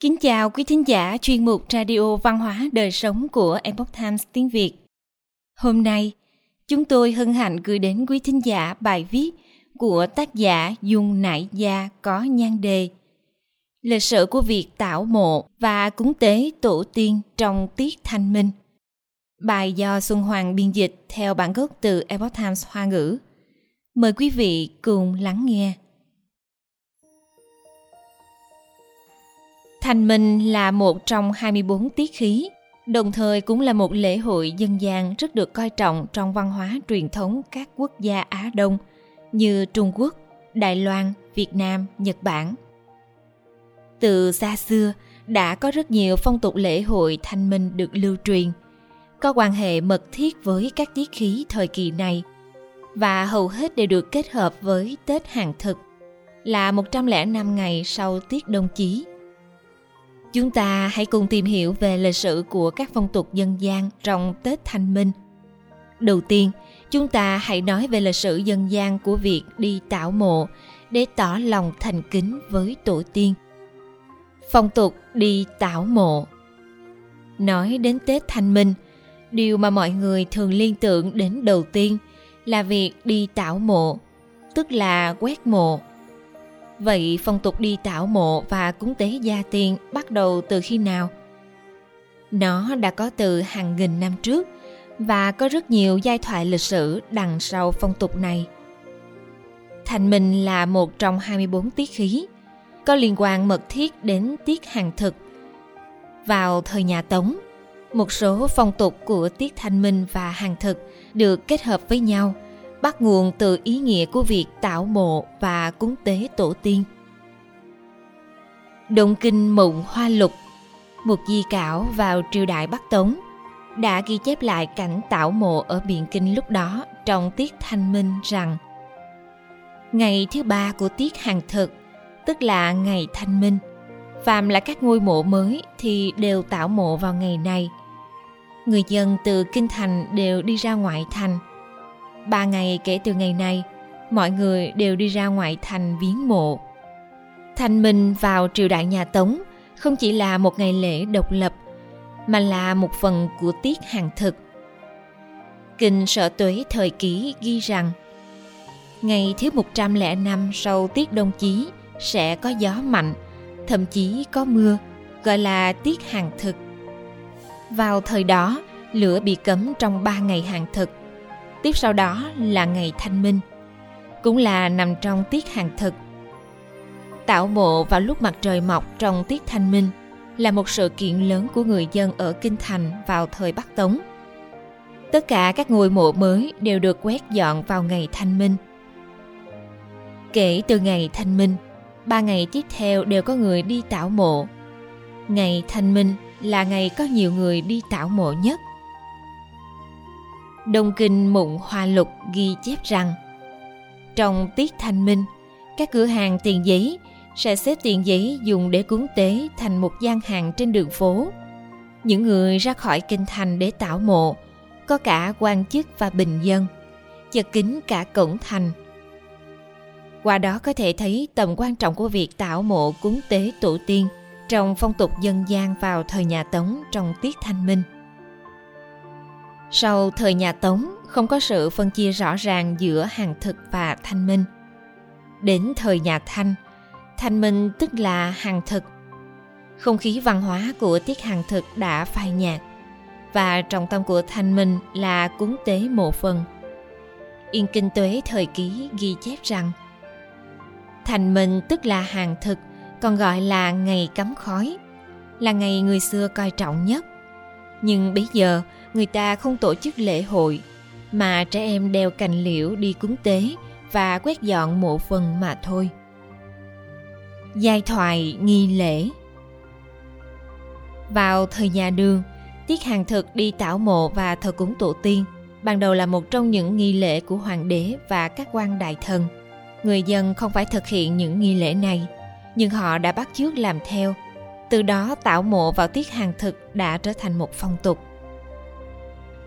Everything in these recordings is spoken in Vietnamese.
Kính chào quý thính giả chuyên mục Radio Văn hóa Đời Sống của Epoch Times tiếng Việt. Hôm nay, chúng tôi hân hạnh gửi đến quý thính giả bài viết của tác giả Dung Nại Gia có nhan đề Lịch sử của việc tạo mộ và cúng tế tổ tiên trong tiết thanh minh. Bài do Xuân Hoàng biên dịch theo bản gốc từ Epoch Times Hoa ngữ. Mời quý vị cùng lắng nghe. Thanh minh là một trong 24 tiết khí, đồng thời cũng là một lễ hội dân gian rất được coi trọng trong văn hóa truyền thống các quốc gia Á Đông như Trung Quốc, Đài Loan, Việt Nam, Nhật Bản. Từ xa xưa, đã có rất nhiều phong tục lễ hội thanh minh được lưu truyền, có quan hệ mật thiết với các tiết khí thời kỳ này và hầu hết đều được kết hợp với Tết hàng thực là 105 ngày sau tiết đông chí Chúng ta hãy cùng tìm hiểu về lịch sử của các phong tục dân gian trong Tết Thanh Minh. Đầu tiên, chúng ta hãy nói về lịch sử dân gian của việc đi tảo mộ để tỏ lòng thành kính với tổ tiên. Phong tục đi tảo mộ Nói đến Tết Thanh Minh, điều mà mọi người thường liên tưởng đến đầu tiên là việc đi tảo mộ, tức là quét mộ Vậy phong tục đi tảo mộ và cúng tế gia tiên bắt đầu từ khi nào? Nó đã có từ hàng nghìn năm trước và có rất nhiều giai thoại lịch sử đằng sau phong tục này. Thành Minh là một trong 24 tiết khí, có liên quan mật thiết đến tiết hàng thực. Vào thời nhà Tống, một số phong tục của tiết thanh minh và hàng thực được kết hợp với nhau – bắt nguồn từ ý nghĩa của việc tạo mộ và cúng tế tổ tiên. Động kinh Mộng Hoa Lục, một di cảo vào triều đại Bắc Tống, đã ghi chép lại cảnh tạo mộ ở Biện Kinh lúc đó trong tiết thanh minh rằng Ngày thứ ba của tiết hàng thực, tức là ngày thanh minh, phàm là các ngôi mộ mới thì đều tạo mộ vào ngày này. Người dân từ kinh thành đều đi ra ngoại thành – Ba ngày kể từ ngày này, mọi người đều đi ra ngoại thành viếng mộ. Thanh minh vào triều đại nhà Tống không chỉ là một ngày lễ độc lập, mà là một phần của tiết hàng thực. Kinh sở tuế thời ký ghi rằng Ngày thứ 105 sau tiết đông chí sẽ có gió mạnh, thậm chí có mưa, gọi là tiết hàng thực. Vào thời đó, lửa bị cấm trong ba ngày hàng thực tiếp sau đó là ngày thanh minh, cũng là nằm trong tiết hàng thực. Tạo mộ vào lúc mặt trời mọc trong tiết thanh minh là một sự kiện lớn của người dân ở kinh thành vào thời bắc tống. Tất cả các ngôi mộ mới đều được quét dọn vào ngày thanh minh. Kể từ ngày thanh minh, ba ngày tiếp theo đều có người đi tảo mộ. Ngày thanh minh là ngày có nhiều người đi tảo mộ nhất. Đông Kinh Mụng Hoa Lục ghi chép rằng Trong tiết thanh minh, các cửa hàng tiền giấy sẽ xếp tiền giấy dùng để cúng tế thành một gian hàng trên đường phố. Những người ra khỏi kinh thành để tạo mộ, có cả quan chức và bình dân, chật kính cả cổng thành. Qua đó có thể thấy tầm quan trọng của việc tạo mộ cúng tế tổ tiên trong phong tục dân gian vào thời nhà Tống trong tiết thanh minh. Sau thời nhà Tống, không có sự phân chia rõ ràng giữa hàng thực và thanh minh. Đến thời nhà Thanh, thanh minh tức là hàng thực. Không khí văn hóa của tiết hàng thực đã phai nhạt và trọng tâm của thanh minh là cúng tế mộ phần. Yên Kinh Tuế thời ký ghi chép rằng Thành minh tức là hàng thực, còn gọi là ngày cấm khói, là ngày người xưa coi trọng nhất. Nhưng bây giờ, người ta không tổ chức lễ hội, mà trẻ em đeo cành liễu đi cúng tế và quét dọn mộ phần mà thôi. Giai thoại nghi lễ. Vào thời nhà đường, tiết hàng thực đi tảo mộ và thờ cúng tổ tiên, ban đầu là một trong những nghi lễ của hoàng đế và các quan đại thần. Người dân không phải thực hiện những nghi lễ này, nhưng họ đã bắt chước làm theo. Từ đó tảo mộ vào tiết hàng thực đã trở thành một phong tục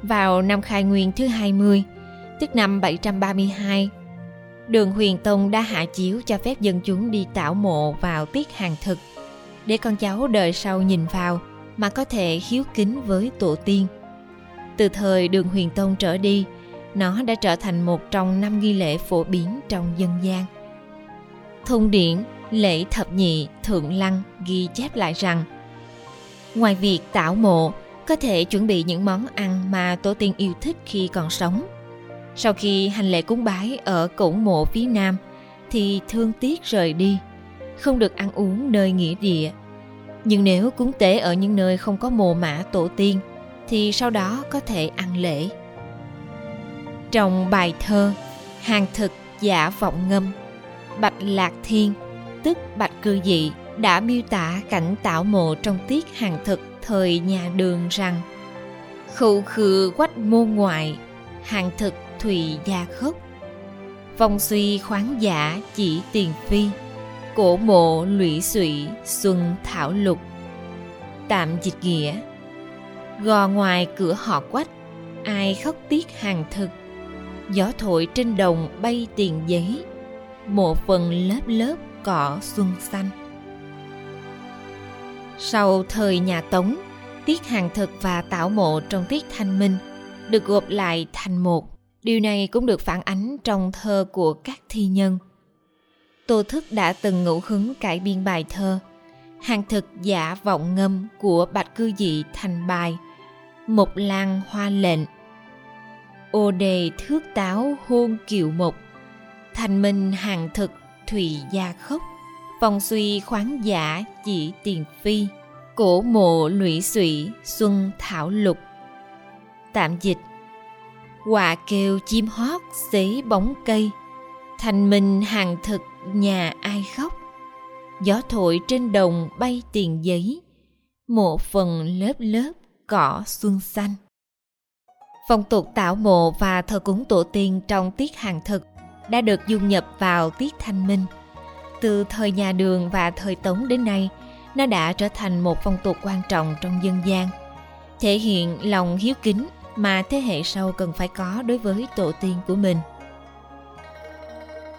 vào năm khai nguyên thứ 20, tức năm 732, Đường Huyền Tông đã hạ chiếu cho phép dân chúng đi tảo mộ vào tiết hàng thực. để con cháu đời sau nhìn vào mà có thể hiếu kính với tổ tiên. Từ thời đường huyền tông trở đi, nó đã trở thành một trong năm nghi lễ phổ biến trong dân gian. Thông điển lễ thập nhị thượng lăng ghi chép lại rằng ngoài việc tạo mộ có thể chuẩn bị những món ăn mà tổ tiên yêu thích khi còn sống. Sau khi hành lễ cúng bái ở cổng mộ phía nam, thì thương tiếc rời đi, không được ăn uống nơi nghĩa địa. Nhưng nếu cúng tế ở những nơi không có mồ mã tổ tiên, thì sau đó có thể ăn lễ. Trong bài thơ hàng thực giả vọng ngâm, bạch lạc thiên, tức bạch cư dị, đã miêu tả cảnh tạo mộ trong tiết hàng thực thời nhà đường rằng khâu khư quách môn ngoại, hàng thực thùy gia khốc. Vong suy khoáng giả chỉ tiền phi, cổ mộ lũy sụy xuân thảo lục. Tạm dịch nghĩa, gò ngoài cửa họ quách, ai khóc tiếc hàng thực. Gió thổi trên đồng bay tiền giấy, mộ phần lớp lớp cỏ xuân xanh sau thời nhà tống, tiết hàng thực và tảo mộ trong tiết thanh minh được gộp lại thành một. Điều này cũng được phản ánh trong thơ của các thi nhân. Tô thức đã từng ngẫu hứng cải biên bài thơ hàng thực giả vọng ngâm của bạch cư dị thành bài một lan hoa lệnh, ô đề thước táo hôn kiều mục thành minh hàng thực thủy gia khốc phong suy khoáng giả chỉ tiền phi, cổ mộ lụy sụy xuân thảo lục. Tạm dịch quà kêu chim hót xế bóng cây, thành minh hàng thực nhà ai khóc. Gió thổi trên đồng bay tiền giấy, mộ phần lớp lớp cỏ xuân xanh. Phong tục tạo mộ và thờ cúng tổ tiên trong tiết hàng thực đã được dung nhập vào tiết thanh minh từ thời nhà đường và thời tống đến nay, nó đã trở thành một phong tục quan trọng trong dân gian. Thể hiện lòng hiếu kính mà thế hệ sau cần phải có đối với tổ tiên của mình.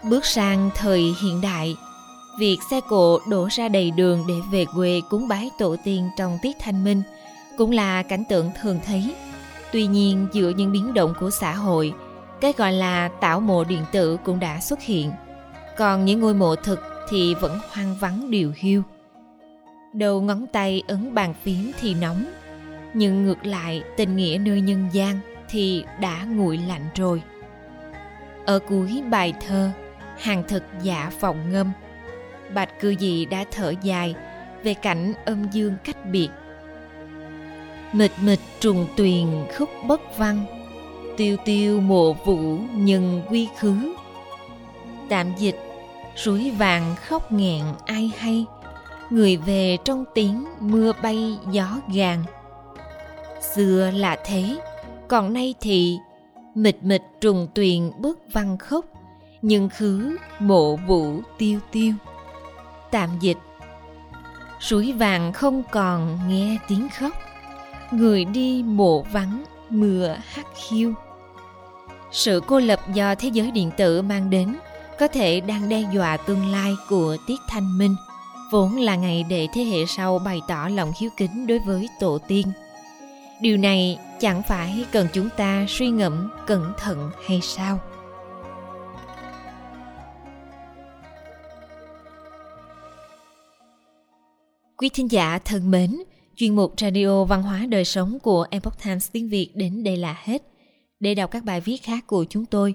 Bước sang thời hiện đại, việc xe cộ đổ ra đầy đường để về quê cúng bái tổ tiên trong tiết thanh minh cũng là cảnh tượng thường thấy. Tuy nhiên, giữa những biến động của xã hội, cái gọi là tảo mộ điện tử cũng đã xuất hiện. Còn những ngôi mộ thực thì vẫn hoang vắng điều hiu. Đầu ngón tay ấn bàn phím thì nóng, nhưng ngược lại tình nghĩa nơi nhân gian thì đã nguội lạnh rồi. Ở cuối bài thơ, hàng thực giả vọng ngâm, bạch cư dị đã thở dài về cảnh âm dương cách biệt. Mịt mịt trùng tuyền khúc bất văn, tiêu tiêu mộ vũ nhân quy khứ. Tạm dịch rủi vàng khóc nghẹn ai hay. Người về trong tiếng mưa bay gió gàn xưa là thế, còn nay thì mịt mịt trùng tuyền bước văn khúc nhưng khứ mộ vũ tiêu tiêu. Tạm dịch suối vàng không còn nghe tiếng khóc. Người đi mộ vắng, mưa hắt hiu. Sự cô lập do thế giới điện tử mang đến có thể đang đe dọa tương lai của tiết thanh minh, vốn là ngày để thế hệ sau bày tỏ lòng hiếu kính đối với tổ tiên. Điều này chẳng phải cần chúng ta suy ngẫm cẩn thận hay sao? Quý thính giả thân mến, chuyên mục radio văn hóa đời sống của epoch times tiếng việt đến đây là hết. Để đọc các bài viết khác của chúng tôi